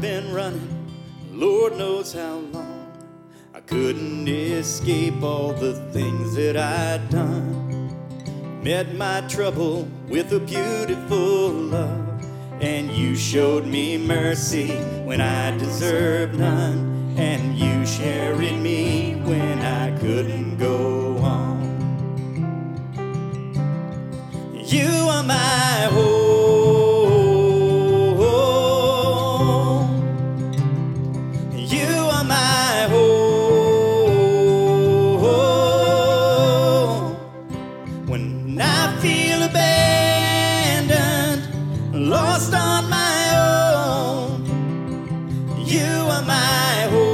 Been running, Lord knows how long. I couldn't escape all the things that I'd done. Met my trouble with a beautiful love. And you showed me mercy when I deserved none. And you shared me when I couldn't feel abandoned, lost on my own, you are my home.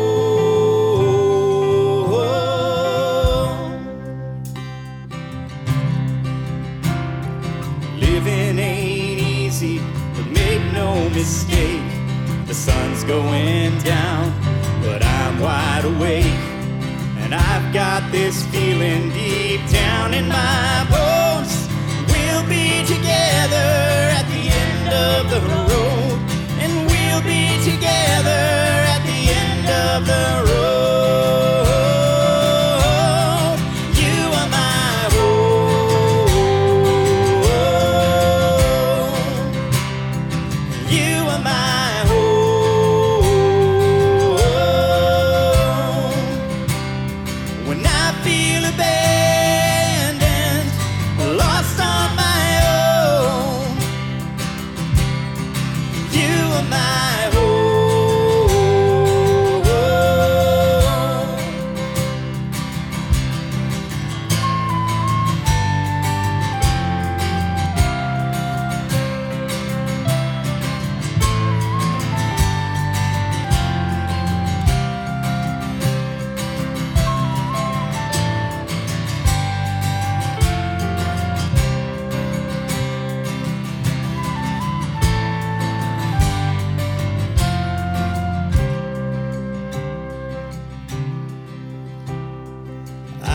Living ain't easy, but make no mistake. The sun's going down, but I'm wide awake. And I've got this feeling deep down in my bones. Of the road.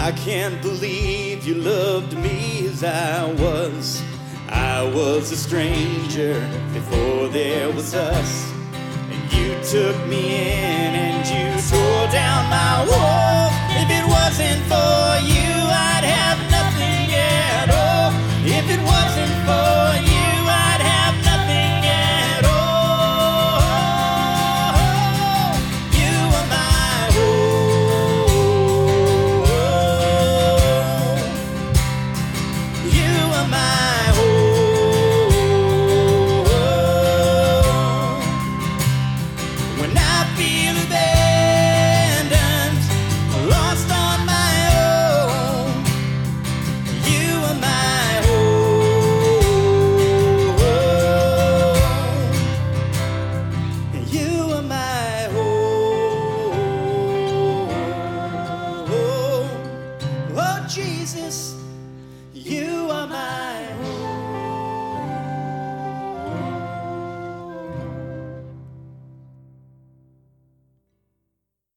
I can't believe you loved me as I was. I was a stranger before there was us. And you took me in and you tore Jesus.